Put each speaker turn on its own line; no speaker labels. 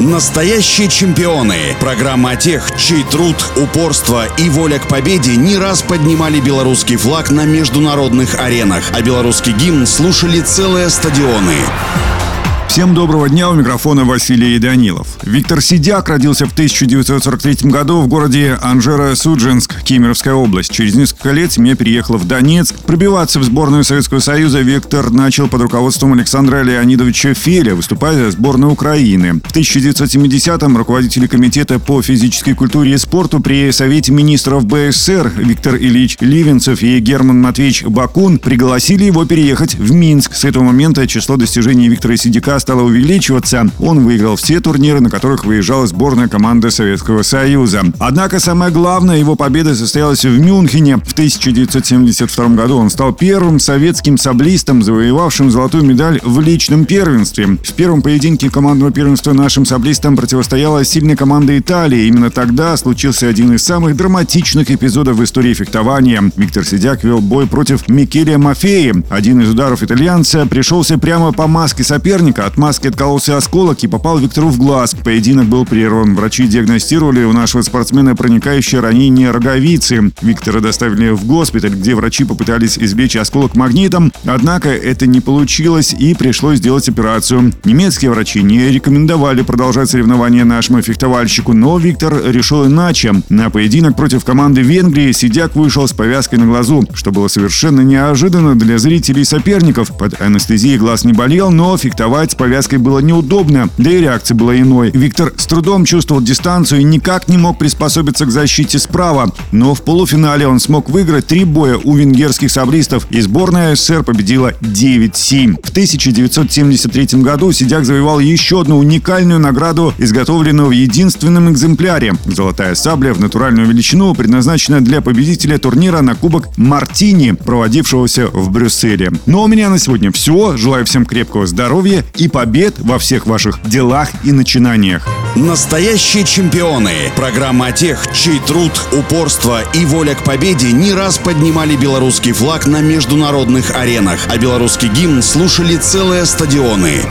Настоящие чемпионы. Программа о тех, чей труд, упорство и воля к победе не раз поднимали белорусский флаг на международных аренах, а белорусский гимн слушали целые стадионы.
Всем доброго дня, у микрофона Василий Данилов. Виктор Сидяк родился в 1943 году в городе Анжеро-Судженск, Кемеровская область. Через несколько лет семья переехала в Донецк. Пробиваться в сборную Советского Союза Виктор начал под руководством Александра Леонидовича Феля, выступая за сборную Украины. В 1970-м руководители комитета по физической культуре и спорту при Совете министров БССР Виктор Ильич Ливенцев и Герман Матвеевич Бакун пригласили его переехать в Минск. С этого момента число достижений Виктора Сидяка стала увеличиваться. Он выиграл все турниры, на которых выезжала сборная команда Советского Союза. Однако самое главное, его победа состоялась в Мюнхене. В 1972 году он стал первым советским саблистом, завоевавшим золотую медаль в личном первенстве. В первом поединке командного первенства нашим саблистам противостояла сильная команда Италии. Именно тогда случился один из самых драматичных эпизодов в истории фехтования. Виктор Сидяк вел бой против Микелия Мафеи. Один из ударов итальянца пришелся прямо по маске соперника, от маски откололся осколок и попал Виктору в глаз. Поединок был прерван. Врачи диагностировали у нашего спортсмена проникающее ранение роговицы. Виктора доставили в госпиталь, где врачи попытались извлечь осколок магнитом, однако это не получилось и пришлось сделать операцию. Немецкие врачи не рекомендовали продолжать соревнования нашему фехтовальщику, но Виктор решил иначе. На поединок против команды Венгрии Сидяк вышел с повязкой на глазу, что было совершенно неожиданно для зрителей и соперников. Под анестезией глаз не болел, но фехтовать повязкой было неудобно, да и реакция была иной. Виктор с трудом чувствовал дистанцию и никак не мог приспособиться к защите справа. Но в полуфинале он смог выиграть три боя у венгерских саблистов, и сборная СССР победила 9-7. В 1973 году Сидяк завоевал еще одну уникальную награду, изготовленную в единственном экземпляре. Золотая сабля в натуральную величину предназначена для победителя турнира на Кубок Мартини, проводившегося в Брюсселе. Ну а у меня на сегодня все. Желаю всем крепкого здоровья и побед во всех ваших делах и начинаниях.
Настоящие чемпионы. Программа о тех, чей труд, упорство и воля к победе не раз поднимали белорусский флаг на международных аренах, а белорусский гимн слушали целые стадионы.